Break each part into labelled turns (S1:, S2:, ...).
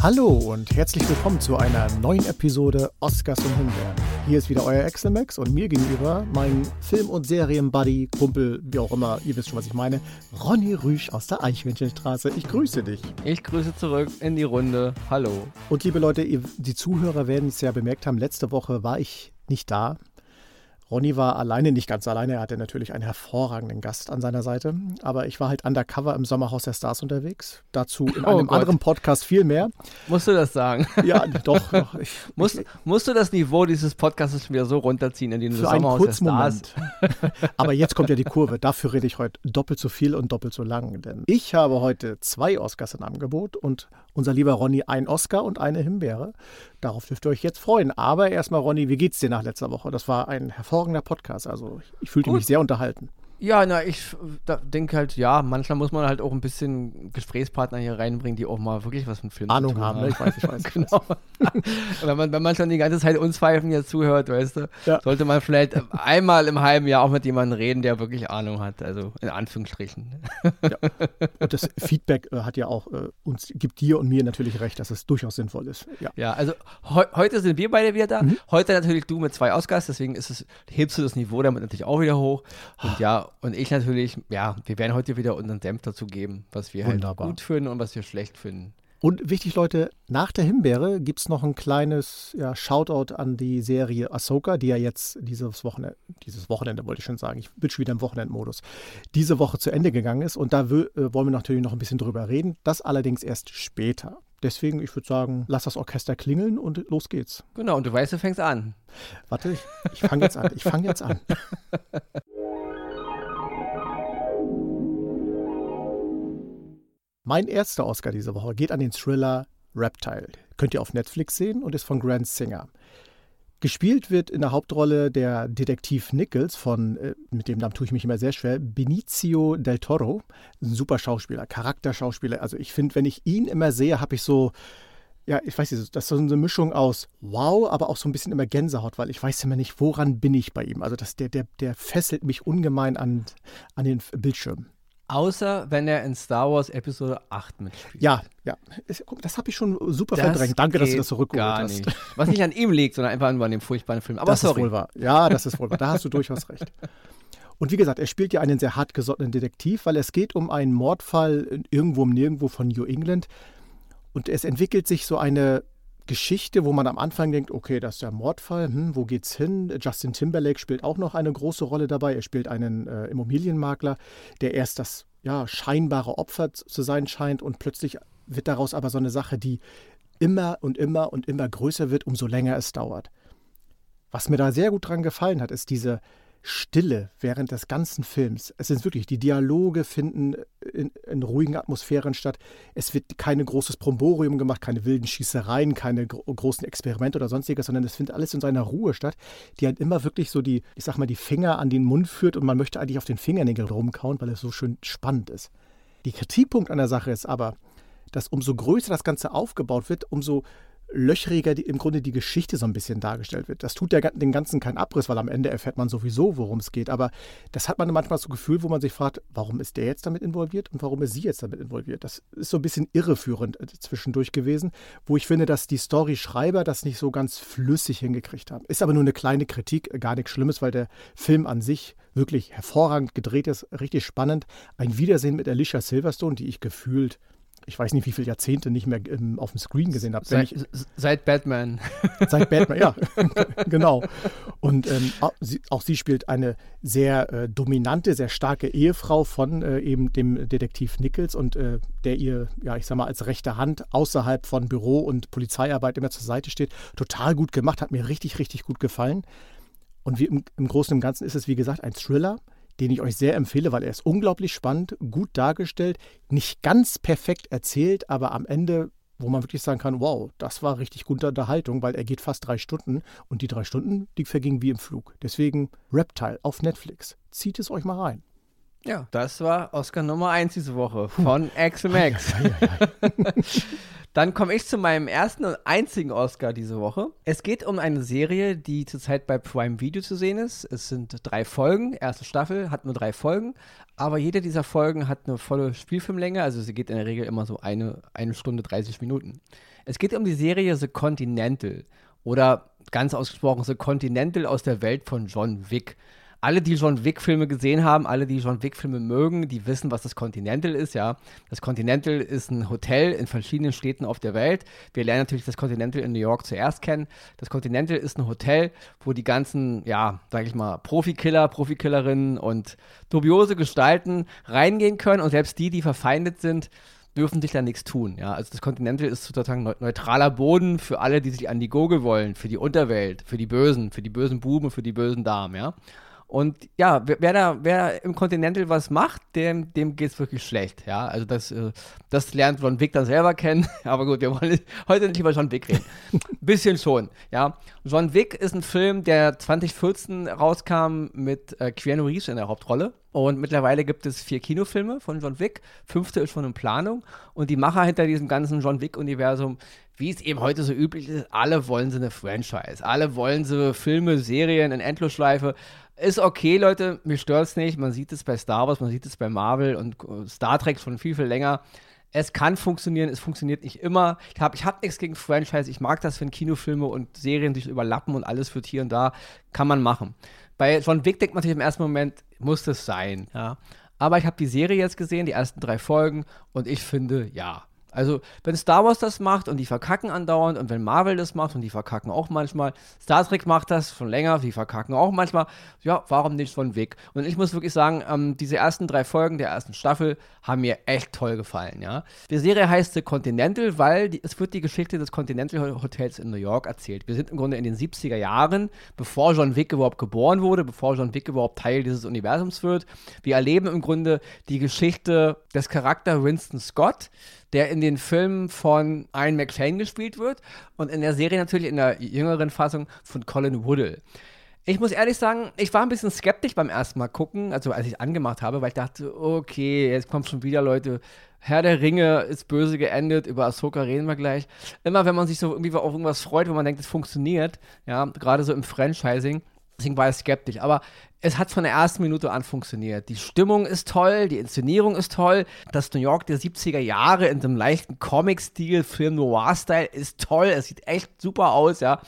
S1: Hallo und herzlich willkommen zu einer neuen Episode Oscars und Himbeeren. Hier ist wieder euer Exelmax und mir gegenüber mein Film- und Serienbuddy, Kumpel, wie auch immer, ihr wisst schon, was ich meine, Ronny Rüsch aus der Eichhörnchenstraße. Ich grüße dich.
S2: Ich grüße zurück in die Runde. Hallo.
S1: Und liebe Leute, ihr, die Zuhörer werden es ja bemerkt haben, letzte Woche war ich nicht da. Ronny war alleine, nicht ganz alleine, er hatte natürlich einen hervorragenden Gast an seiner Seite, aber ich war halt undercover im Sommerhaus der Stars unterwegs. Dazu in oh einem Gott. anderen Podcast viel mehr.
S2: Musst du das sagen?
S1: Ja, doch. doch.
S2: Ich, musst, ich, musst du das Niveau dieses Podcasts wieder so runterziehen in den Für Sommerhaus der Stars?
S1: Moment. aber jetzt kommt ja die Kurve. Dafür rede ich heute doppelt so viel und doppelt so lang, denn ich habe heute zwei Oscars im Angebot und unser lieber Ronny ein Oscar und eine Himbeere. Darauf dürft ihr euch jetzt freuen. Aber erstmal, Ronny, wie geht's dir nach letzter Woche? Das war ein hervorragender Podcast. Also ich, ich fühlte Gut. mich sehr unterhalten.
S2: Ja, na, ich denke halt, ja, manchmal muss man halt auch ein bisschen Gesprächspartner hier reinbringen, die auch mal wirklich was mit Film
S1: Ahnung zu tun haben. Ne? Ich weiß, ich weiß.
S2: genau. wenn, man, wenn man schon die ganze Zeit uns Pfeifen hier zuhört, weißt du, ja. sollte man vielleicht einmal im halben Jahr auch mit jemandem reden, der wirklich Ahnung hat, also in Anführungsstrichen.
S1: ja. Und das Feedback äh, hat ja auch äh, uns, gibt dir und mir natürlich recht, dass es durchaus sinnvoll ist.
S2: Ja, ja also he heute sind wir beide wieder da. Mhm. Heute natürlich du mit zwei Oscars, deswegen ist es, hebst du das Niveau damit natürlich auch wieder hoch. Und ja, und ich natürlich, ja, wir werden heute wieder unseren Dämpf dazu geben, was wir halt Wunderbar. halt gut finden und was wir schlecht finden.
S1: Und wichtig, Leute, nach der Himbeere gibt es noch ein kleines ja, Shoutout an die Serie Ahsoka, die ja jetzt dieses Wochenende, dieses Wochenende wollte ich schon sagen, ich bin schon wieder im Wochenendmodus, diese Woche zu Ende gegangen ist. Und da äh, wollen wir natürlich noch ein bisschen drüber reden. Das allerdings erst später. Deswegen, ich würde sagen, lass das Orchester klingeln und los geht's.
S2: Genau, und du weißt, du fängst an.
S1: Warte, ich, ich fange jetzt an. Ich fange jetzt an. Mein erster Oscar diese Woche geht an den Thriller Reptile. Könnt ihr auf Netflix sehen und ist von Grant Singer. Gespielt wird in der Hauptrolle der Detektiv Nichols von, äh, mit dem Namen tue ich mich immer sehr schwer, Benicio del Toro. Ein super Schauspieler, Charakterschauspieler. Also ich finde, wenn ich ihn immer sehe, habe ich so, ja, ich weiß nicht, das ist so eine Mischung aus Wow, aber auch so ein bisschen immer Gänsehaut, weil ich weiß immer nicht, woran bin ich bei ihm. Also das, der, der, der fesselt mich ungemein an, an den Bildschirm.
S2: Außer wenn er in Star Wars Episode 8 mitspielt.
S1: Ja, ja. Das habe ich schon super das verdrängt. Danke, dass du das zurückgeholt gar hast.
S2: Nicht. Was nicht an ihm liegt, sondern einfach nur an dem furchtbaren Film. Aber
S1: das sorry. ist wohl wahr. Ja, das ist wohl wahr. Da hast du durchaus recht. Und wie gesagt, er spielt ja einen sehr hartgesottenen Detektiv, weil es geht um einen Mordfall irgendwo im Nirgendwo von New England. Und es entwickelt sich so eine Geschichte, wo man am Anfang denkt, okay, das ist der Mordfall, hm, wo geht's hin? Justin Timberlake spielt auch noch eine große Rolle dabei. Er spielt einen äh, Immobilienmakler, der erst das ja, scheinbare Opfer zu sein scheint und plötzlich wird daraus aber so eine Sache, die immer und immer und immer größer wird, umso länger es dauert. Was mir da sehr gut dran gefallen hat, ist diese Stille während des ganzen Films. Es sind wirklich, die Dialoge finden in, in ruhigen Atmosphären statt. Es wird kein großes Bromborium gemacht, keine wilden Schießereien, keine gro großen Experimente oder sonstiges, sondern es findet alles in seiner Ruhe statt, die halt immer wirklich so die, ich sag mal, die Finger an den Mund führt und man möchte eigentlich auf den Fingernägeln rumkauen, weil es so schön spannend ist. Die Kritikpunkt an der Sache ist aber, dass umso größer das Ganze aufgebaut wird, umso löchriger die, im Grunde die Geschichte so ein bisschen dargestellt wird. Das tut der, den Ganzen keinen Abriss, weil am Ende erfährt man sowieso, worum es geht. Aber das hat man manchmal so Gefühl, wo man sich fragt, warum ist der jetzt damit involviert und warum ist sie jetzt damit involviert? Das ist so ein bisschen irreführend äh, zwischendurch gewesen, wo ich finde, dass die Storyschreiber das nicht so ganz flüssig hingekriegt haben. Ist aber nur eine kleine Kritik, äh, gar nichts Schlimmes, weil der Film an sich wirklich hervorragend gedreht ist, richtig spannend. Ein Wiedersehen mit Alicia Silverstone, die ich gefühlt ich weiß nicht, wie viele Jahrzehnte nicht mehr ähm, auf dem Screen gesehen habe.
S2: Seit, seit, Batman.
S1: Seit Batman, ja, genau. Und ähm, auch, sie, auch, sie, spielt eine sehr äh, dominante, sehr starke Ehefrau von äh, eben dem Detektiv Nichols und äh, der ihr, ja, ich sag mal, als rechte Hand außerhalb von Büro und Polizeiarbeit immer zur Seite steht. Total gut gemacht, hat mir richtig, richtig gut gefallen. Und wie im, im Großen und Ganzen ist es, wie gesagt, ein Thriller den ich euch sehr empfehle, weil er ist unglaublich spannend, gut dargestellt, nicht ganz perfekt erzählt, aber am Ende, wo man wirklich sagen kann, wow, das war richtig gute Unterhaltung, weil er geht fast drei Stunden und die drei Stunden, die vergingen wie im Flug. Deswegen Reptile auf Netflix. Zieht es euch mal rein.
S2: Ja, das war Oscar Nummer 1 diese Woche von Axel Max. Dann komme ich zu meinem ersten und einzigen Oscar diese Woche. Es geht um eine Serie, die zurzeit bei Prime Video zu sehen ist. Es sind drei Folgen. Erste Staffel hat nur drei Folgen, aber jede dieser Folgen hat eine volle Spielfilmlänge. Also sie geht in der Regel immer so eine, eine Stunde 30 Minuten. Es geht um die Serie The Continental oder ganz ausgesprochen The Continental aus der Welt von John Wick alle, die John Wick-Filme gesehen haben, alle, die John Wick-Filme mögen, die wissen, was das Continental ist, ja. Das Continental ist ein Hotel in verschiedenen Städten auf der Welt. Wir lernen natürlich das Continental in New York zuerst kennen. Das Continental ist ein Hotel, wo die ganzen, ja, sag ich mal, Profikiller, Profikillerinnen und dubiose Gestalten reingehen können und selbst die, die verfeindet sind, dürfen sich da nichts tun. Ja? Also das Continental ist sozusagen neutraler Boden für alle, die sich an die Gurgel wollen, für die Unterwelt, für die Bösen, für die bösen Buben, für die bösen Damen. Ja? Und ja, wer, da, wer im Continental was macht, dem, dem geht es wirklich schlecht. Ja, also das, äh, das lernt John Wick dann selber kennen. Aber gut, wir wollen heute nicht über John Wick reden. Bisschen schon, ja. John Wick ist ein Film, der 2014 rauskam mit äh, Keanu Reeves in der Hauptrolle. Und mittlerweile gibt es vier Kinofilme von John Wick. Fünfte ist schon in Planung. Und die Macher hinter diesem ganzen John Wick-Universum, wie es eben heute so üblich ist, alle wollen sie eine Franchise. Alle wollen sie Filme, Serien in Endlosschleife ist okay, Leute, mir stört es nicht. Man sieht es bei Star Wars, man sieht es bei Marvel und Star Trek schon viel, viel länger. Es kann funktionieren, es funktioniert nicht immer. Ich habe ich hab nichts gegen Franchise. Ich mag das, wenn Kinofilme und Serien sich überlappen und alles für hier und da kann man machen. Bei John Wick denkt man sich im ersten Moment, muss das sein. Ja. Aber ich habe die Serie jetzt gesehen, die ersten drei Folgen, und ich finde, ja, also, wenn Star Wars das macht und die verkacken andauernd und wenn Marvel das macht und die verkacken auch manchmal, Star Trek macht das schon länger, die verkacken auch manchmal, ja, warum nicht von Weg? Und ich muss wirklich sagen, ähm, diese ersten drei Folgen der ersten Staffel haben mir echt toll gefallen, ja. Die Serie heißt The Continental, weil die, es wird die Geschichte des Continental Hotels in New York erzählt. Wir sind im Grunde in den 70er Jahren, bevor John Wick überhaupt geboren wurde, bevor John Wick überhaupt Teil dieses Universums wird. Wir erleben im Grunde die Geschichte des Charakters Winston Scott, der in den Filmen von Ian McShane gespielt wird und in der Serie natürlich in der jüngeren Fassung von Colin Woodle. Ich muss ehrlich sagen, ich war ein bisschen skeptisch beim ersten Mal gucken, also als ich angemacht habe, weil ich dachte, okay, jetzt kommt schon wieder Leute, Herr der Ringe ist böse geendet, über Ahsoka reden wir gleich. Immer wenn man sich so irgendwie auf irgendwas freut, wo man denkt, es funktioniert, ja, gerade so im Franchising, deswegen war ich skeptisch. Aber es hat von der ersten Minute an funktioniert. Die Stimmung ist toll, die Inszenierung ist toll. Das New York der 70er Jahre in einem leichten Comic-Stil, Film-Noir-Style ist toll. Es sieht echt super aus, ja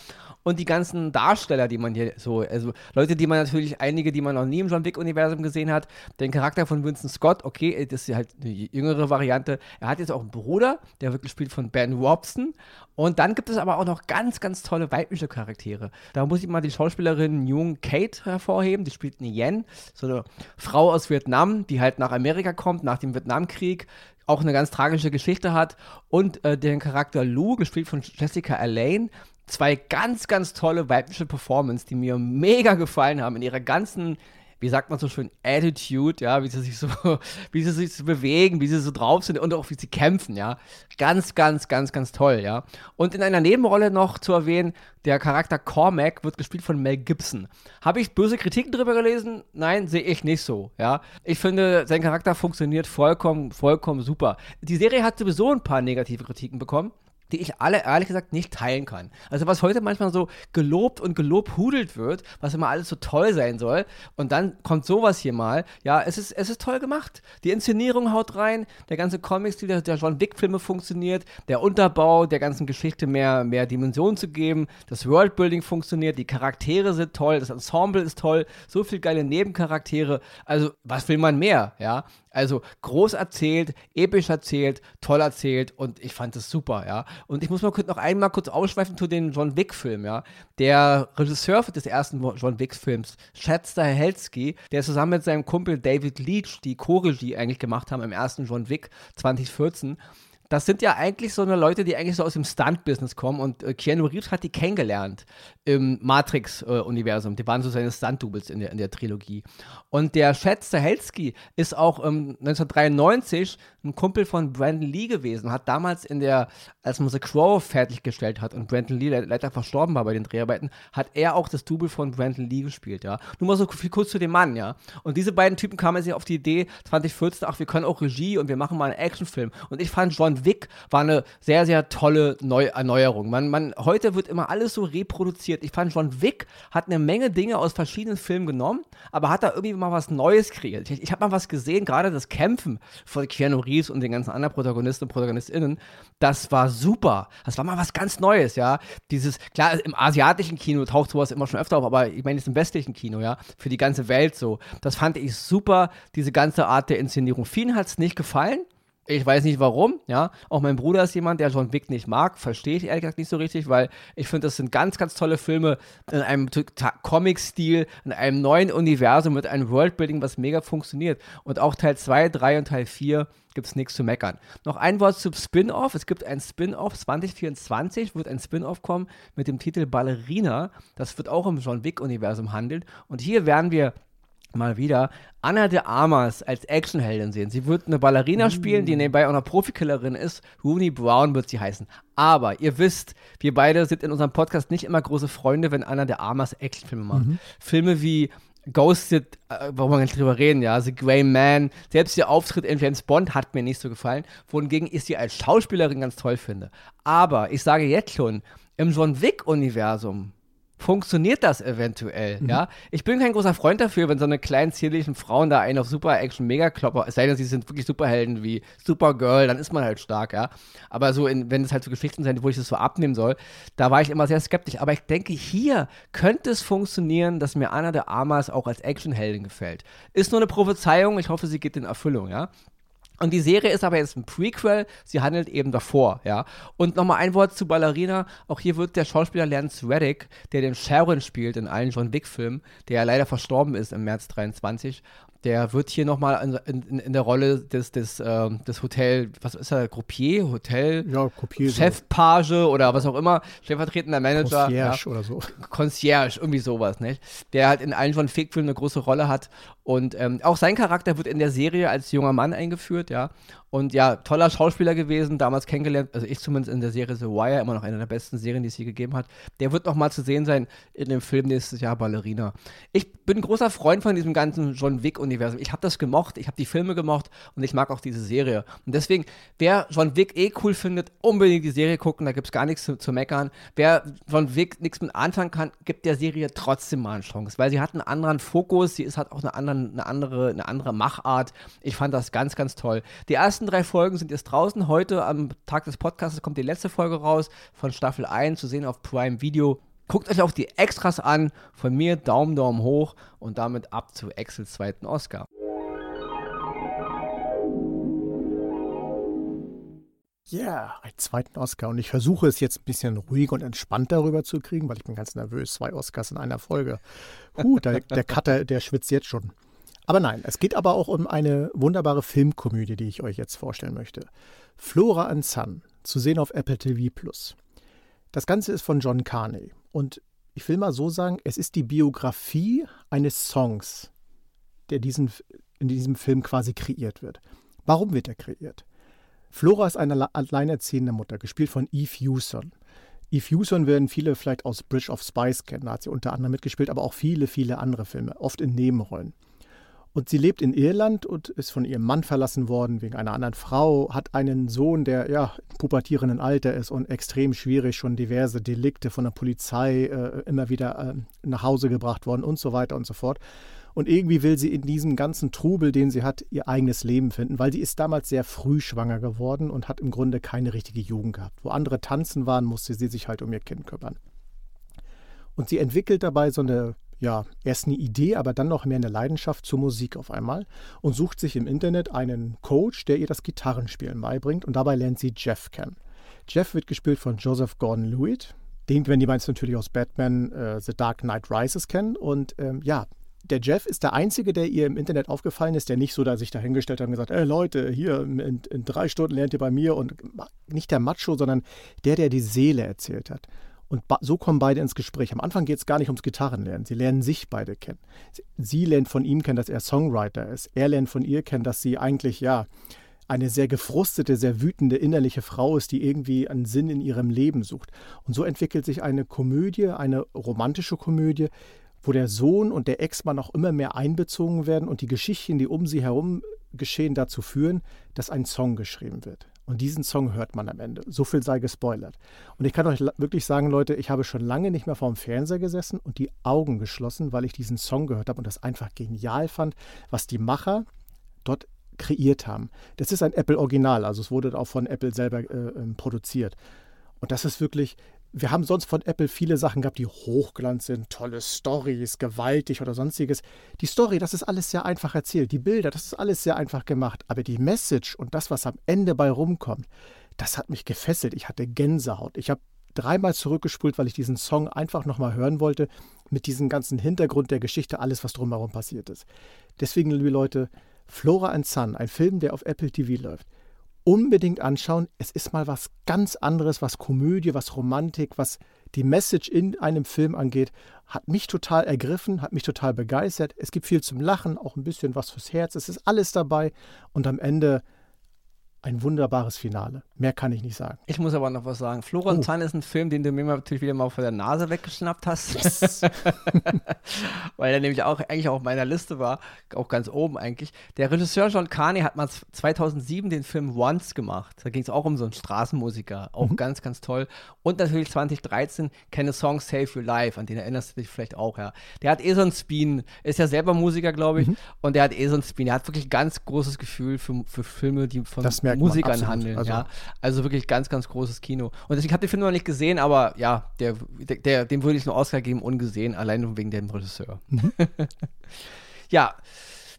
S2: und die ganzen Darsteller, die man hier so, also Leute, die man natürlich, einige, die man noch nie im John Wick-Universum gesehen hat, den Charakter von Vincent Scott, okay, das ist halt eine jüngere Variante. Er hat jetzt auch einen Bruder, der wird gespielt von Ben Robson. Und dann gibt es aber auch noch ganz, ganz tolle weibliche Charaktere. Da muss ich mal die Schauspielerin Jung Kate hervorheben, die spielt eine Yen, so eine Frau aus Vietnam, die halt nach Amerika kommt, nach dem Vietnamkrieg, auch eine ganz tragische Geschichte hat. Und äh, den Charakter Lou, gespielt von Jessica Elaine, zwei ganz, ganz tolle weibliche Performance, die mir mega gefallen haben in ihrer ganzen, wie sagt man so schön, Attitude, ja, wie sie sich so, wie sie sich so bewegen, wie sie so drauf sind und auch wie sie kämpfen, ja. Ganz, ganz, ganz, ganz toll, ja. Und in einer Nebenrolle noch zu erwähnen, der Charakter Cormac wird gespielt von Mel Gibson. Habe ich böse Kritiken darüber gelesen? Nein, sehe ich nicht so, ja. Ich finde, sein Charakter funktioniert vollkommen, vollkommen super. Die Serie hat sowieso ein paar negative Kritiken bekommen die ich alle ehrlich gesagt nicht teilen kann. Also was heute manchmal so gelobt und gelobhudelt wird, was immer alles so toll sein soll, und dann kommt sowas hier mal, ja, es ist, es ist toll gemacht. Die Inszenierung haut rein, der ganze Comic-Stil der, der John Wick-Filme funktioniert, der Unterbau der ganzen Geschichte mehr, mehr Dimension zu geben, das Worldbuilding funktioniert, die Charaktere sind toll, das Ensemble ist toll, so viele geile Nebencharaktere, also was will man mehr, ja? Also groß erzählt, episch erzählt, toll erzählt und ich fand es super, ja. Und ich muss mal kurz noch einmal kurz ausschweifen zu den John Wick-Film, ja. Der Regisseur des ersten John Wick-Films, Chad Stahelski, der zusammen mit seinem Kumpel David Leach die Co-Regie eigentlich gemacht haben im ersten John Wick 2014 das sind ja eigentlich so eine Leute, die eigentlich so aus dem Stunt-Business kommen und äh, Keanu Reeves hat die kennengelernt im Matrix-Universum. Die waren so seine Stunt-Doubles in der, in der Trilogie. Und der Chad Stahelski ist auch ähm, 1993 ein Kumpel von Brandon Lee gewesen, hat damals in der, als man The Crow fertiggestellt hat und Brandon Lee leider verstorben war bei den Dreharbeiten, hat er auch das Double von Brandon Lee gespielt, ja. Nur mal so viel kurz zu dem Mann, ja. Und diese beiden Typen kamen sich auf die Idee 2014, ach, wir können auch Regie und wir machen mal einen Actionfilm. Und ich fand John John Wick war eine sehr, sehr tolle Neu Erneuerung. Man, man, heute wird immer alles so reproduziert. Ich fand, John Wick hat eine Menge Dinge aus verschiedenen Filmen genommen, aber hat da irgendwie mal was Neues kreiert. Ich, ich habe mal was gesehen, gerade das Kämpfen von Keanu Reeves und den ganzen anderen Protagonisten und ProtagonistInnen, das war super. Das war mal was ganz Neues, ja. Dieses, klar, im asiatischen Kino taucht sowas immer schon öfter auf, aber ich meine jetzt im westlichen Kino, ja, für die ganze Welt so. Das fand ich super, diese ganze Art der Inszenierung. Vielen hat es nicht gefallen. Ich weiß nicht warum, ja. Auch mein Bruder ist jemand, der John Wick nicht mag. Verstehe ich ehrlich gesagt nicht so richtig, weil ich finde, das sind ganz, ganz tolle Filme in einem Comic-Stil, in einem neuen Universum mit einem Worldbuilding, was mega funktioniert. Und auch Teil 2, 3 und Teil 4 gibt es nichts zu meckern. Noch ein Wort zum Spin-off. Es gibt ein Spin-off, 2024 wird ein Spin-off kommen mit dem Titel Ballerina. Das wird auch im John Wick-Universum handeln. Und hier werden wir mal wieder Anna de Armas als Actionheldin sehen. Sie wird eine Ballerina mm. spielen, die nebenbei auch eine Profikillerin ist. Rooney Brown wird sie heißen. Aber ihr wisst, wir beide sind in unserem Podcast nicht immer große Freunde, wenn Anna de Armas Actionfilme macht. Mhm. Filme wie Ghosted, äh, warum wir nicht drüber reden, ja, The Grey Man, selbst ihr Auftritt in James Bond hat mir nicht so gefallen, wohingegen ich sie als Schauspielerin ganz toll finde. Aber ich sage jetzt schon, im John Wick-Universum funktioniert das eventuell, mhm. ja. Ich bin kein großer Freund dafür, wenn so eine kleinen, zierlichen Frauen da einen auf Super-Action-Megaklopper, es sei denn, sie sind wirklich Superhelden wie Supergirl, dann ist man halt stark, ja. Aber so, in, wenn es halt so Geschichten sind, wo ich das so abnehmen soll, da war ich immer sehr skeptisch. Aber ich denke, hier könnte es funktionieren, dass mir Anna de Armas auch als Actionheldin gefällt. Ist nur eine Prophezeiung, ich hoffe, sie geht in Erfüllung, ja. Und die Serie ist aber jetzt ein Prequel, sie handelt eben davor, ja. Und nochmal ein Wort zu Ballerina. Auch hier wird der Schauspieler Lance Reddick, der den Sharon spielt in allen John Wick-Filmen, der ja leider verstorben ist im März 23, der wird hier nochmal in, in, in der Rolle des, des, äh, des Hotel, was ist er, Groupier, Hotel,
S1: ja, Groupier,
S2: Chefpage so. oder was auch immer, stellvertretender Manager.
S1: Concierge
S2: ja.
S1: oder so.
S2: Concierge, irgendwie sowas, nicht? Der halt in allen John Fick-Filmen eine große Rolle hat. Und ähm, auch sein Charakter wird in der Serie als junger Mann eingeführt, ja. Und ja, toller Schauspieler gewesen, damals kennengelernt, also ich zumindest in der Serie The Wire, immer noch eine der besten Serien, die es hier gegeben hat. Der wird noch mal zu sehen sein in dem Film nächstes Jahr Ballerina. Ich bin ein großer Freund von diesem ganzen John Wick-Universum. Ich habe das gemocht, ich habe die Filme gemocht und ich mag auch diese Serie. Und deswegen, wer John Wick eh cool findet, unbedingt die Serie gucken, da gibt es gar nichts zu, zu, meckern. Wer John Wick nichts mit anfangen kann, gibt der Serie trotzdem mal eine Chance, weil sie hat einen anderen Fokus, sie ist, hat auch eine, anderen, eine, andere, eine andere Machart. Ich fand das ganz, ganz toll. Die ersten ersten drei Folgen sind jetzt draußen. Heute am Tag des Podcasts kommt die letzte Folge raus von Staffel 1 zu sehen auf Prime Video. Guckt euch auch die Extras an. Von mir Daumen, Daumen hoch und damit ab zu Axels zweiten Oscar.
S1: Ja, yeah, einen zweiten Oscar. Und ich versuche es jetzt ein bisschen ruhig und entspannt darüber zu kriegen, weil ich bin ganz nervös. Zwei Oscars in einer Folge. Huh, der, der Cutter, der schwitzt jetzt schon. Aber nein, es geht aber auch um eine wunderbare Filmkomödie, die ich euch jetzt vorstellen möchte. Flora and Sun, zu sehen auf Apple TV Plus. Das Ganze ist von John Carney. Und ich will mal so sagen, es ist die Biografie eines Songs, der diesen, in diesem Film quasi kreiert wird. Warum wird er kreiert? Flora ist eine alleinerziehende Mutter, gespielt von Eve Hewson. Eve Hewson werden viele vielleicht aus Bridge of Spies kennen, da hat sie unter anderem mitgespielt, aber auch viele, viele andere Filme, oft in Nebenrollen. Und sie lebt in Irland und ist von ihrem Mann verlassen worden wegen einer anderen Frau, hat einen Sohn, der ja im pubertierenden Alter ist und extrem schwierig schon diverse Delikte von der Polizei äh, immer wieder äh, nach Hause gebracht worden und so weiter und so fort. Und irgendwie will sie in diesem ganzen Trubel, den sie hat, ihr eigenes Leben finden, weil sie ist damals sehr früh schwanger geworden und hat im Grunde keine richtige Jugend gehabt. Wo andere tanzen waren, musste sie sich halt um ihr Kind kümmern. Und sie entwickelt dabei so eine ja, erst eine Idee, aber dann noch mehr eine Leidenschaft zur Musik auf einmal und sucht sich im Internet einen Coach, der ihr das Gitarrenspielen beibringt und dabei lernt sie Jeff kennen. Jeff wird gespielt von Joseph Gordon-Lewitt. Den werden die meisten natürlich aus Batman äh, The Dark Knight Rises kennen. Und ähm, ja, der Jeff ist der Einzige, der ihr im Internet aufgefallen ist, der nicht so da sich dahingestellt hat und gesagt, ey Leute, hier in, in drei Stunden lernt ihr bei mir und nicht der Macho, sondern der, der die Seele erzählt hat. Und so kommen beide ins Gespräch. Am Anfang geht es gar nicht ums Gitarrenlernen. Sie lernen sich beide kennen. Sie lernt von ihm kennen, dass er Songwriter ist. Er lernt von ihr kennen, dass sie eigentlich, ja, eine sehr gefrustete, sehr wütende innerliche Frau ist, die irgendwie einen Sinn in ihrem Leben sucht. Und so entwickelt sich eine Komödie, eine romantische Komödie, wo der Sohn und der Ex-Mann auch immer mehr einbezogen werden und die Geschichten, die um sie herum geschehen, dazu führen, dass ein Song geschrieben wird. Und diesen Song hört man am Ende. So viel sei gespoilert. Und ich kann euch wirklich sagen, Leute, ich habe schon lange nicht mehr vor dem Fernseher gesessen und die Augen geschlossen, weil ich diesen Song gehört habe und das einfach genial fand, was die Macher dort kreiert haben. Das ist ein Apple-Original, also es wurde auch von Apple selber äh, ähm, produziert. Und das ist wirklich, wir haben sonst von Apple viele Sachen gehabt, die hochglanz sind, tolle Stories, gewaltig oder sonstiges. Die Story, das ist alles sehr einfach erzählt. Die Bilder, das ist alles sehr einfach gemacht. Aber die Message und das, was am Ende bei rumkommt, das hat mich gefesselt. Ich hatte Gänsehaut. Ich habe dreimal zurückgespult, weil ich diesen Song einfach nochmal hören wollte, mit diesem ganzen Hintergrund der Geschichte, alles, was drumherum passiert ist. Deswegen, liebe Leute, Flora and Sun, ein Film, der auf Apple TV läuft unbedingt anschauen. Es ist mal was ganz anderes, was Komödie, was Romantik, was die Message in einem Film angeht. Hat mich total ergriffen, hat mich total begeistert. Es gibt viel zum Lachen, auch ein bisschen was fürs Herz. Es ist alles dabei. Und am Ende ein wunderbares Finale. Mehr kann ich nicht sagen.
S2: Ich muss aber noch was sagen. Florian oh. Zahn ist ein Film, den du mir natürlich wieder mal von der Nase weggeschnappt hast. Yes. Weil er nämlich auch eigentlich auch auf meiner Liste war, auch ganz oben eigentlich. Der Regisseur John Carney hat mal 2007 den Film Once gemacht. Da ging es auch um so einen Straßenmusiker. Auch mhm. ganz, ganz toll. Und natürlich 2013 Can a Song Save Your Life, an den erinnerst du dich vielleicht auch, ja. Der hat eh so einen Spin, ist ja selber Musiker, glaube ich. Mhm. Und der hat eh so einen Spin. Der hat wirklich ganz großes Gefühl für, für Filme, die von Musikern handeln. Also, ja. also wirklich ganz, ganz großes Kino. Und deswegen habe den Film noch nicht gesehen, aber ja, der, der, dem würde ich einen Oscar geben, ungesehen, allein nur wegen dem Regisseur. Mhm. ja.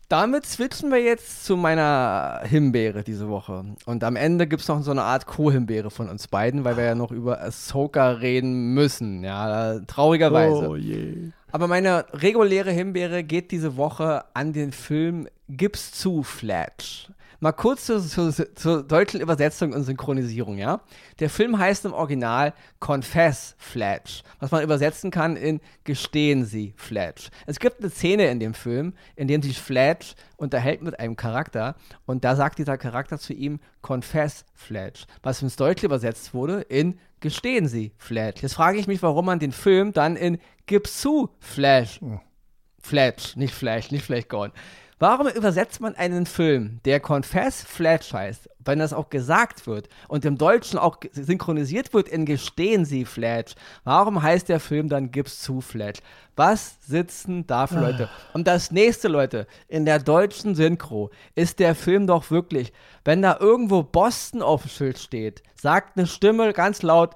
S2: Damit switchen wir jetzt zu meiner Himbeere diese Woche. Und am Ende gibt es noch so eine Art Co-Himbeere von uns beiden, weil wir ja noch über Ahsoka reden müssen. Ja, traurigerweise. Oh je. Aber meine reguläre Himbeere geht diese Woche an den Film Gib's zu, Fletch. Mal kurz zur, zur, zur, deutschen Übersetzung und Synchronisierung, ja. Der Film heißt im Original Confess Fletch, was man übersetzen kann in Gestehen Sie Fletch. Es gibt eine Szene in dem Film, in dem sich Fletch unterhält mit einem Charakter und da sagt dieser Charakter zu ihm Confess Fletch, was ins Deutsche übersetzt wurde in Gestehen Sie Fletch. Jetzt frage ich mich, warum man den Film dann in Gib zu Flash, hm. Fletch, nicht Flash, nicht Flash Gone Warum übersetzt man einen Film, der Confess Fletch heißt, wenn das auch gesagt wird und im Deutschen auch synchronisiert wird in Gestehen Sie Fletch? Warum heißt der Film dann Gib's zu Fletch? Was sitzen da für Leute? Ah. Und das nächste, Leute, in der deutschen Synchro ist der Film doch wirklich, wenn da irgendwo Boston auf dem Schild steht, sagt eine Stimme ganz laut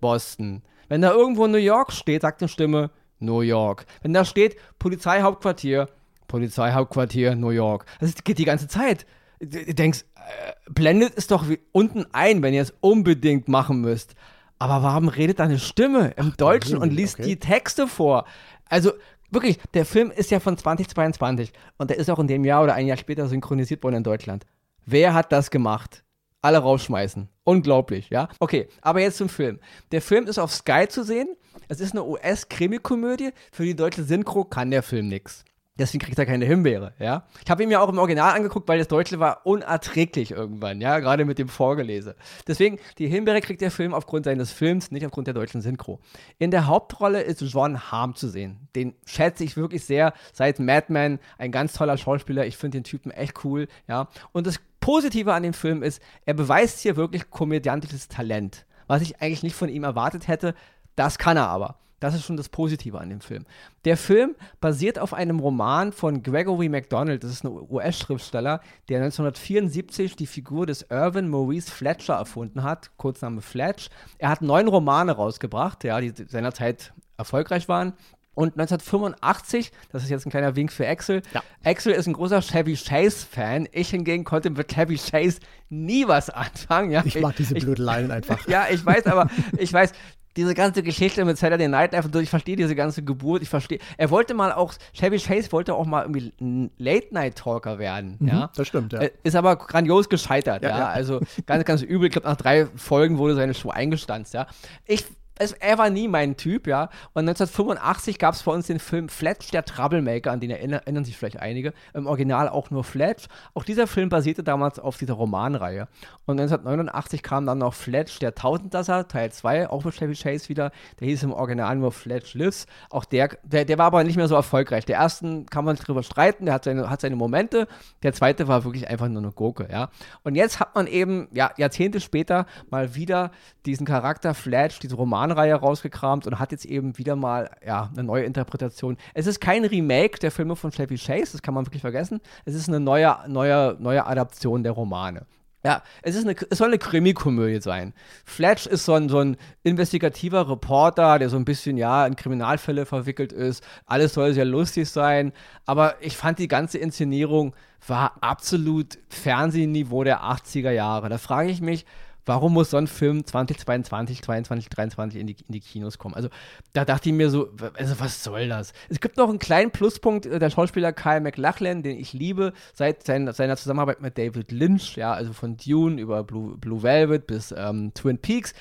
S2: Boston. Wenn da irgendwo New York steht, sagt eine Stimme New York. Wenn da steht Polizeihauptquartier, Polizeihauptquartier New York. Das geht die ganze Zeit. Du denkst, äh, blendet es doch unten ein, wenn ihr es unbedingt machen müsst. Aber warum redet da eine Stimme im Ach, Deutschen und liest okay. die Texte vor? Also wirklich, der Film ist ja von 2022 und der ist auch in dem Jahr oder ein Jahr später synchronisiert worden in Deutschland. Wer hat das gemacht? Alle rausschmeißen. Unglaublich, ja? Okay, aber jetzt zum Film. Der Film ist auf Sky zu sehen. Es ist eine US-Krimikomödie. Für die deutsche Synchro kann der Film nichts. Deswegen kriegt er keine Himbeere, ja. Ich habe ihn mir auch im Original angeguckt, weil das Deutsche war unerträglich irgendwann, ja, gerade mit dem Vorgelese. Deswegen, die Himbeere kriegt der Film aufgrund seines Films, nicht aufgrund der deutschen Synchro. In der Hauptrolle ist John Harm zu sehen. Den schätze ich wirklich sehr, seit Mad Men, ein ganz toller Schauspieler. Ich finde den Typen echt cool, ja. Und das Positive an dem Film ist, er beweist hier wirklich komödiantisches Talent. Was ich eigentlich nicht von ihm erwartet hätte, das kann er aber. Das ist schon das Positive an dem Film. Der Film basiert auf einem Roman von Gregory MacDonald, das ist ein US-Schriftsteller, der 1974 die Figur des Irvin Maurice Fletcher erfunden hat, Kurzname Fletch. Er hat neun Romane rausgebracht, ja, die seinerzeit erfolgreich waren. Und 1985, das ist jetzt ein kleiner Wink für Axel. Ja. Axel ist ein großer Chevy Chase-Fan. Ich hingegen konnte mit Chevy Chase nie was anfangen. Ja,
S1: ich mag diese Blödeleien einfach.
S2: ja, ich weiß, aber ich weiß, diese ganze Geschichte mit Saturday Night Live und ich verstehe diese ganze Geburt, ich verstehe. Er wollte mal auch, Chevy Chase wollte auch mal irgendwie ein Late-Night-Talker werden, mhm, ja.
S1: Das stimmt, ja.
S2: Äh, ist aber grandios gescheitert, ja. ja. ja. Also ganz, ganz übel. Ich glaube, nach drei Folgen wurde seine Show eingestanzt, ja. Ich es, er war nie mein Typ, ja. Und 1985 gab es bei uns den Film Fletch, der Troublemaker, an den erinnern, sich vielleicht einige. Im Original auch nur Fletch. Auch dieser Film basierte damals auf dieser Romanreihe. Und 1989 kam dann noch Fletch, der Tausendsasser, Teil 2, auch mit Chevy Chase wieder. Der hieß im Original nur Fletch Lives. Auch der, der, der war aber nicht mehr so erfolgreich. Der ersten kann man drüber streiten, der hat seine, hat seine Momente. Der zweite war wirklich einfach nur eine Gurke, ja. Und jetzt hat man eben, ja, Jahrzehnte später mal wieder diesen Charakter Fletch, diese Romanreihe rausgekramt und hat jetzt eben wieder mal ja, eine neue Interpretation. Es ist kein Remake der Filme von Chevy Chase, das kann man wirklich vergessen. Es ist eine neue, neue, neue Adaption der Romane. Ja, es, ist eine, es soll eine Krimikomödie sein. Fletch ist so ein, so ein investigativer Reporter, der so ein bisschen, ja, in Kriminalfälle verwickelt ist. Alles soll sehr lustig sein. Aber ich fand die ganze Inszenierung war absolut Fernsehniveau der 80er Jahre. Da frage ich mich, warum muss so ein Film 2022, 2022, 2023 in die, in die Kinos kommen? Also da dachte ich mir so, also was soll das? Es gibt noch einen kleinen Pluspunkt, äh, der Schauspieler Kyle McLachlan, den ich liebe, seit sein, seiner Zusammenarbeit mit David Lynch, ja, also von Dune über Blue, Blue Velvet bis ähm, Twin Peaks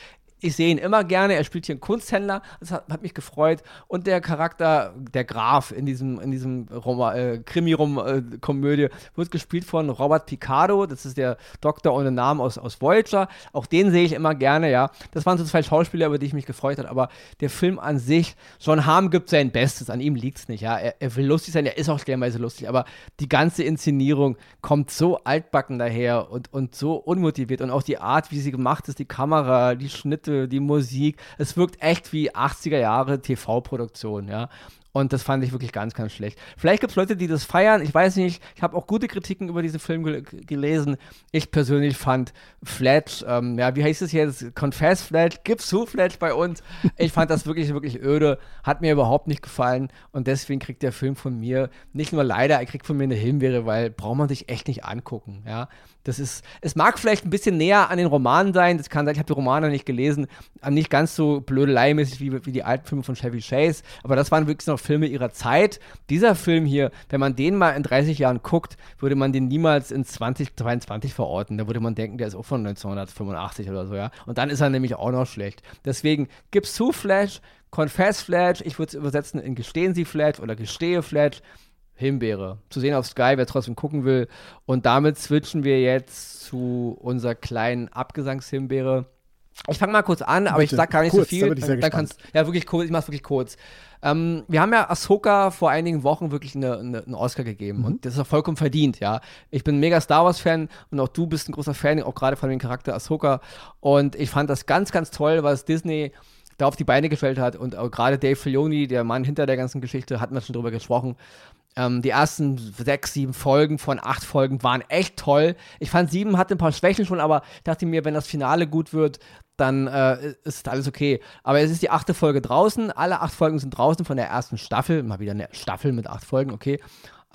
S2: ich sehe ihn immer gerne. Er spielt hier einen Kunsthändler. Das hat, hat mich gefreut. Und der Charakter, der Graf in diesem, in diesem äh, Krimi-Komödie, äh, wird gespielt von Robert Picardo. Das ist der Doktor ohne Namen aus, aus Voyager. Auch den sehe ich immer gerne, ja. Das waren so zwei Schauspieler, über die ich mich gefreut habe. Aber der Film an sich, John Hamm gibt sein Bestes. An ihm liegt es nicht, ja. Er, er, will lustig sein. Er ist auch stellenweise lustig. Aber die ganze Inszenierung kommt so altbacken daher und, und so unmotiviert. Und auch die Art, wie sie gemacht ist, die Kamera, die Schnitte, Effekte, die Musik. Es wirkt echt wie 80er Jahre TV-Produktion, ja. Und das fand ich wirklich ganz, ganz schlecht. Vielleicht gibt es Leute, die das feiern. Ich weiß nicht. Ich habe auch gute Kritiken über diesen Film gel gelesen. Ich persönlich fand Fletch, ähm, ja, wie heißt es jetzt? Confess Fletch, gib's zu Fletch bei uns. Ich fand das wirklich, wirklich öde. Hat mir überhaupt nicht gefallen. Und deswegen kriegt der Film von mir nicht nur leider, er kriegt von mir eine Himbeere, weil braucht man sich echt nicht angucken, ja. Das ist, es mag vielleicht ein bisschen näher an den Romanen sein. Das kann sein, ich habe die Romane nicht gelesen, nicht ganz so blödeleimäßig wie, wie die alten Filme von Chevy Chase. Aber das waren wirklich noch Filme ihrer Zeit. Dieser Film hier, wenn man den mal in 30 Jahren guckt, würde man den niemals in 2022 verorten. Da würde man denken, der ist auch von 1985 oder so, ja. Und dann ist er nämlich auch noch schlecht. Deswegen gib's zu Flash, Confess Flash, ich würde es übersetzen in Gestehen Sie Flash oder Gestehe Flash. Himbeere. Zu sehen auf Sky, wer trotzdem gucken will. Und damit switchen wir jetzt zu unserer kleinen Abgesangshimbeere. Ich fange mal kurz an, aber Bitte. ich sag gar nicht kurz, so viel. Dann, dann kannst, ja, wirklich kurz, ich mach's wirklich kurz. Ähm, wir haben ja Ahsoka vor einigen Wochen wirklich eine, eine, einen Oscar gegeben mhm. und das ist auch vollkommen verdient, ja. Ich bin ein mega Star Wars-Fan und auch du bist ein großer Fan, auch gerade von dem Charakter Ahsoka. Und ich fand das ganz, ganz toll, was Disney da auf die Beine gestellt hat und auch gerade Dave Filoni, der Mann hinter der ganzen Geschichte, hatten wir schon drüber gesprochen, ähm, die ersten sechs, sieben Folgen von acht Folgen waren echt toll. Ich fand sieben hatte ein paar Schwächen schon, aber dachte mir, wenn das Finale gut wird, dann äh, ist alles okay. Aber es ist die achte Folge draußen. Alle acht Folgen sind draußen von der ersten Staffel. Mal wieder eine Staffel mit acht Folgen, okay.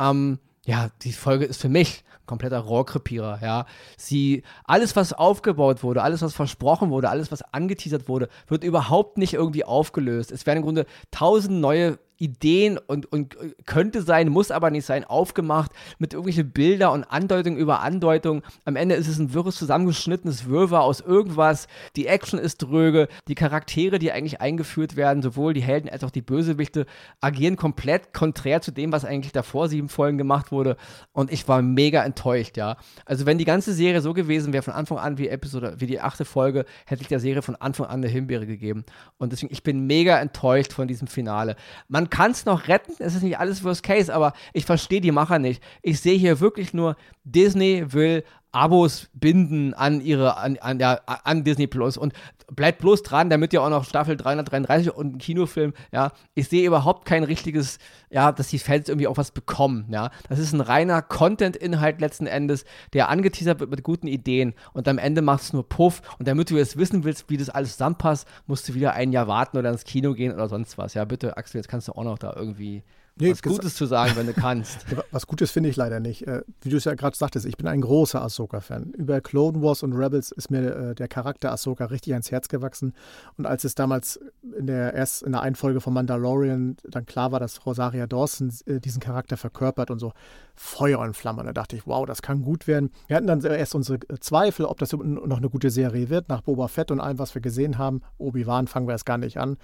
S2: Ähm, ja, die Folge ist für mich ein kompletter Rohrkrepierer, ja. Sie, alles, was aufgebaut wurde, alles, was versprochen wurde, alles, was angeteasert wurde, wird überhaupt nicht irgendwie aufgelöst. Es werden im Grunde tausend neue Ideen und, und könnte sein, muss aber nicht sein, aufgemacht mit irgendwelchen Bilder und Andeutungen über Andeutungen. Am Ende ist es ein wirres, zusammengeschnittenes Wirrwarr aus irgendwas. Die Action ist dröge. Die Charaktere, die eigentlich eingeführt werden, sowohl die Helden als auch die Bösewichte, agieren komplett konträr zu dem, was eigentlich davor sieben Folgen gemacht wurde. Und ich war mega enttäuscht, ja. Also, wenn die ganze Serie so gewesen wäre, von Anfang an wie Episode, wie die achte Folge, hätte ich der Serie von Anfang an eine Himbeere gegeben. Und deswegen, ich bin mega enttäuscht von diesem Finale. Man kann es noch retten, es ist nicht alles Worst Case, aber ich verstehe die Macher nicht. Ich sehe hier wirklich nur, Disney will Abos binden an ihre, an, an, ja, an Disney Plus und bleibt bloß dran, damit ihr auch noch Staffel 333 und einen Kinofilm, ja. Ich sehe überhaupt kein richtiges, ja, dass die Fans irgendwie auch was bekommen, ja. Das ist ein reiner Content-Inhalt letzten Endes, der angeteasert wird mit guten Ideen und am Ende macht es nur Puff und damit du jetzt wissen willst, wie das alles zusammenpasst, musst du wieder ein Jahr warten oder ins Kino gehen oder sonst was, ja. Bitte, Axel, jetzt kannst du auch noch da irgendwie Nee, was Gutes zu sagen, wenn du kannst.
S1: Was Gutes finde ich leider nicht. Äh, wie du es ja gerade sagtest, ich bin ein großer Ahsoka-Fan. Über Clone Wars und Rebels ist mir äh, der Charakter Ahsoka richtig ans Herz gewachsen. Und als es damals in der erst in der einen Folge von Mandalorian dann klar war, dass Rosaria Dawson äh, diesen Charakter verkörpert und so Feuer und Flamme, da dachte ich, wow, das kann gut werden. Wir hatten dann erst unsere Zweifel, ob das noch eine gute Serie wird, nach Boba Fett und allem, was wir gesehen haben. Obi-Wan fangen wir erst gar nicht an.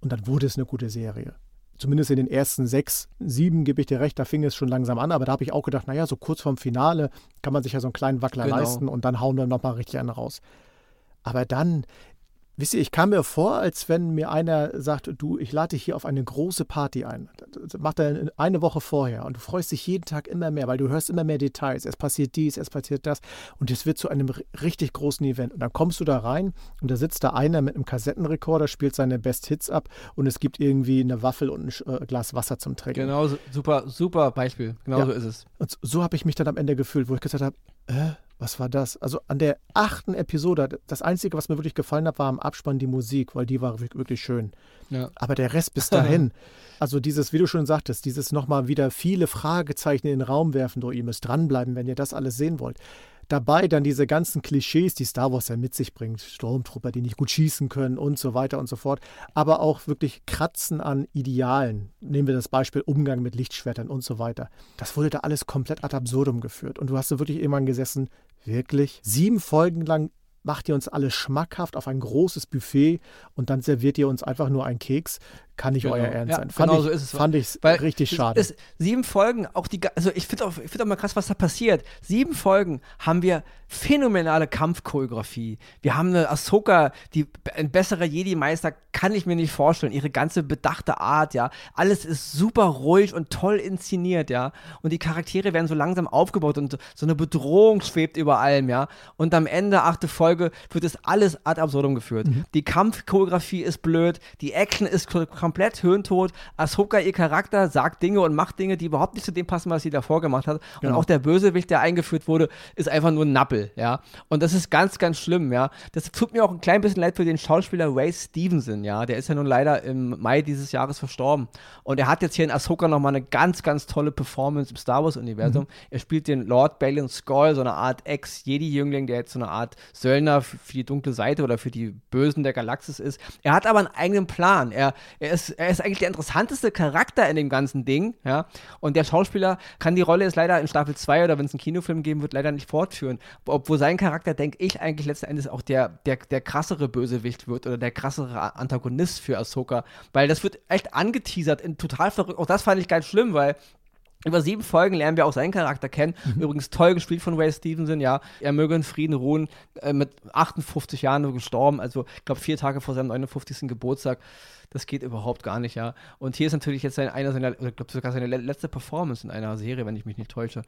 S1: Und dann wurde es eine gute Serie zumindest in den ersten sechs, sieben gebe ich dir recht, da fing es schon langsam an, aber da habe ich auch gedacht, naja, so kurz vorm Finale kann man sich ja so einen kleinen Wackler genau. leisten und dann hauen wir nochmal richtig einen raus. Aber dann, Wisst ihr, ich kam mir vor, als wenn mir einer sagt, du, ich lade dich hier auf eine große Party ein. Das macht er eine Woche vorher und du freust dich jeden Tag immer mehr, weil du hörst immer mehr Details. Es passiert dies, es passiert das und es wird zu einem richtig großen Event. Und dann kommst du da rein und da sitzt da einer mit einem Kassettenrekorder, spielt seine Best Hits ab und es gibt irgendwie eine Waffel und ein äh, Glas Wasser zum Trinken.
S2: Genau, super, super Beispiel. Genau ja. so ist es.
S1: Und so habe ich mich dann am Ende gefühlt, wo ich gesagt habe, äh, was war das? Also an der achten Episode, das Einzige, was mir wirklich gefallen hat, war am Abspann die Musik, weil die war wirklich schön. Ja. Aber der Rest bis dahin, also dieses, wie du schon sagtest, dieses nochmal wieder viele Fragezeichen in den Raum werfen, du, ihr müsst dranbleiben, wenn ihr das alles sehen wollt. Dabei dann diese ganzen Klischees, die Star Wars ja mit sich bringt. Sturmtrupper, die nicht gut schießen können und so weiter und so fort. Aber auch wirklich Kratzen an Idealen. Nehmen wir das Beispiel Umgang mit Lichtschwertern und so weiter. Das wurde da alles komplett ad absurdum geführt. Und du hast da wirklich irgendwann gesessen, wirklich sieben Folgen lang macht ihr uns alle schmackhaft auf ein großes Buffet und dann serviert ihr uns einfach nur einen Keks. Kann nicht genau. euer Ernst ja, sein. Fand genau ich, so ist es. Fand ich richtig schade.
S2: Ist, sieben Folgen, auch die, also ich finde auch, find auch mal krass, was da passiert. Sieben Folgen haben wir phänomenale Kampfchoreografie. Wir haben eine Ahsoka, die ein besserer Jedi-Meister kann ich mir nicht vorstellen. Ihre ganze bedachte Art, ja. Alles ist super ruhig und toll inszeniert, ja. Und die Charaktere werden so langsam aufgebaut und so eine Bedrohung schwebt über allem, ja. Und am Ende, achte Folge, wird es alles ad absurdum geführt. Mhm. Die Kampfchoreografie ist blöd, die Action ist komplett höhentot. Ahsoka, ihr Charakter, sagt Dinge und macht Dinge, die überhaupt nicht zu dem passen, was sie davor gemacht hat. Genau. Und auch der Bösewicht, der eingeführt wurde, ist einfach nur ein Nappel, ja. Und das ist ganz, ganz schlimm, ja. Das tut mir auch ein klein bisschen leid für den Schauspieler Ray Stevenson, ja. Der ist ja nun leider im Mai dieses Jahres verstorben. Und er hat jetzt hier in Ahsoka nochmal eine ganz, ganz tolle Performance im Star Wars-Universum. Mhm. Er spielt den Lord Balin Skull, so eine Art Ex-Jedi-Jüngling, der jetzt so eine Art Söldner für, für die dunkle Seite oder für die Bösen der Galaxis ist. Er hat aber einen eigenen Plan. Er, er ist, er ist eigentlich der interessanteste Charakter in dem ganzen Ding, ja. Und der Schauspieler kann die Rolle jetzt leider in Staffel 2 oder wenn es einen Kinofilm geben wird, leider nicht fortführen. Obwohl sein Charakter, denke ich, eigentlich letzten Endes auch der, der, der krassere Bösewicht wird oder der krassere Antagonist für Ahsoka. Weil das wird echt angeteasert in total verrückt. Auch das fand ich ganz schlimm, weil über sieben Folgen lernen wir auch seinen Charakter kennen. Mhm. Übrigens toll gespielt von Ray Stevenson, ja. Er möge in Frieden ruhen, äh, mit 58 Jahren gestorben, also ich glaube vier Tage vor seinem 59. Geburtstag. Das geht überhaupt gar nicht, ja. Und hier ist natürlich jetzt sein, einer seiner, ich glaube sogar seine letzte Performance in einer Serie, wenn ich mich nicht täusche.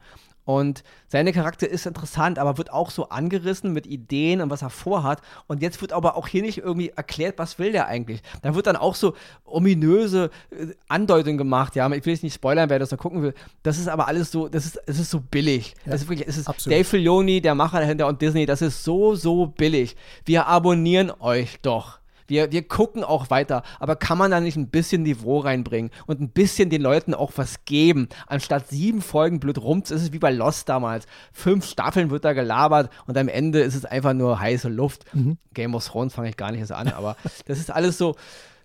S2: Und seine Charakter ist interessant, aber wird auch so angerissen mit Ideen und was er vorhat. Und jetzt wird aber auch hier nicht irgendwie erklärt, was will der eigentlich. Da wird dann auch so ominöse äh, Andeutungen gemacht, ja. Ich will jetzt nicht spoilern, wer das da gucken will. Das ist aber alles so, das ist, es ist so billig. Ja, das ist wirklich, es ist absolut. Dave Filoni, der Macher dahinter und Disney, das ist so, so billig. Wir abonnieren euch doch. Wir, wir gucken auch weiter, aber kann man da nicht ein bisschen Niveau reinbringen und ein bisschen den Leuten auch was geben? Anstatt sieben Folgen blöd rum, ist es wie bei Lost damals. Fünf Staffeln wird da gelabert und am Ende ist es einfach nur heiße Luft. Mhm. Game of Thrones fange ich gar nicht erst an, aber das ist alles so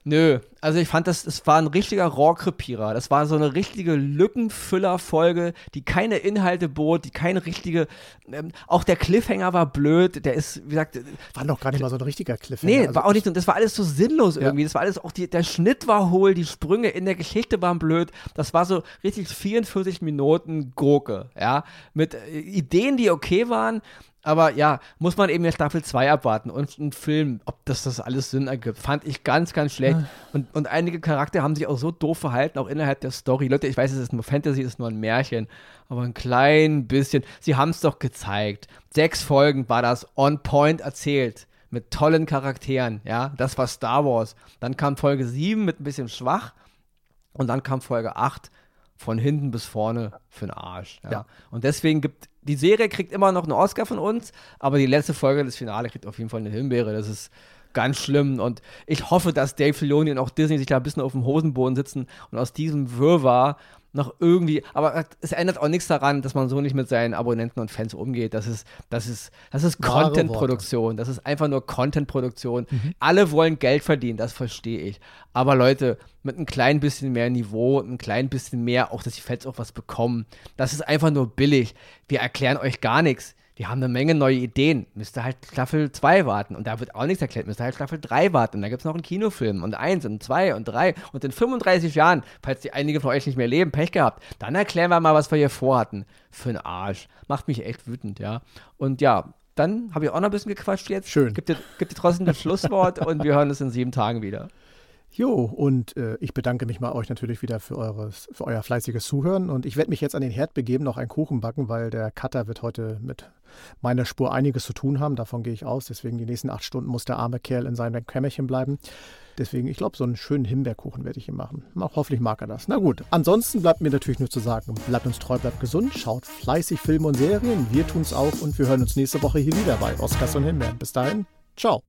S2: Nö, also ich fand das, es war ein richtiger Rohrkrepierer. Das war so eine richtige Lückenfüller-Folge, die keine Inhalte bot, die keine richtige, ähm, auch der Cliffhanger war blöd, der ist, wie gesagt.
S1: War noch gar nicht mal so ein richtiger Cliffhanger.
S2: Nee, also war auch nicht, das war alles so sinnlos ja. irgendwie. Das war alles auch, die, der Schnitt war hohl, die Sprünge in der Geschichte waren blöd. Das war so richtig 44 Minuten Gurke, ja. Mit äh, Ideen, die okay waren, aber ja, muss man eben in Staffel 2 abwarten und einen Film, ob das das alles Sinn ergibt. Fand ich ganz, ganz schlecht. Und, und einige Charaktere haben sich auch so doof verhalten, auch innerhalb der Story. Leute, ich weiß, es ist nur Fantasy, es ist nur ein Märchen, aber ein klein bisschen. Sie haben es doch gezeigt. Sechs Folgen war das on point erzählt. Mit tollen Charakteren, ja. Das war Star Wars. Dann kam Folge 7 mit ein bisschen schwach. Und dann kam Folge 8 von hinten bis vorne für den Arsch. Ja. ja. Und deswegen gibt die Serie kriegt immer noch einen Oscar von uns, aber die letzte Folge des Finale kriegt auf jeden Fall eine Himbeere. Das ist ganz schlimm. Und ich hoffe, dass Dave Filoni und auch Disney sich da ein bisschen auf dem Hosenboden sitzen und aus diesem Wirrwarr noch irgendwie, aber es ändert auch nichts daran, dass man so nicht mit seinen Abonnenten und Fans umgeht. Das ist, das ist, das ist Content-Produktion. Das ist einfach nur Content-Produktion. Mhm. Alle wollen Geld verdienen, das verstehe ich. Aber Leute, mit ein klein bisschen mehr Niveau, ein klein bisschen mehr, auch dass die Fans auch was bekommen, das ist einfach nur billig. Wir erklären euch gar nichts wir haben eine Menge neue Ideen. Müsst ihr halt Staffel 2 warten. Und da wird auch nichts erklärt. Müsst ihr halt Staffel 3 warten. Und da gibt es noch einen Kinofilm. Und 1 und 2 und 3. Und in 35 Jahren, falls die einige von euch nicht mehr leben, Pech gehabt, dann erklären wir mal, was wir hier vorhatten. Für einen Arsch. Macht mich echt wütend, ja. Und ja, dann habe ich auch noch ein bisschen gequatscht jetzt.
S1: Schön.
S2: Gibt dir, gibt dir trotzdem das Schlusswort und wir hören uns in sieben Tagen wieder.
S1: Jo, und äh, ich bedanke mich mal euch natürlich wieder für, eures, für euer fleißiges Zuhören. Und ich werde mich jetzt an den Herd begeben, noch einen Kuchen backen, weil der Cutter wird heute mit meiner Spur einiges zu tun haben. Davon gehe ich aus. Deswegen die nächsten acht Stunden muss der arme Kerl in seinem Kämmerchen bleiben. Deswegen, ich glaube, so einen schönen Himbeerkuchen werde ich ihm machen. Hoffentlich mag er das. Na gut, ansonsten bleibt mir natürlich nur zu sagen, bleibt uns treu, bleibt gesund, schaut fleißig Filme und Serien. Wir tun es auch und wir hören uns nächste Woche hier wieder bei Oscars und Himbeeren. Bis dahin, ciao.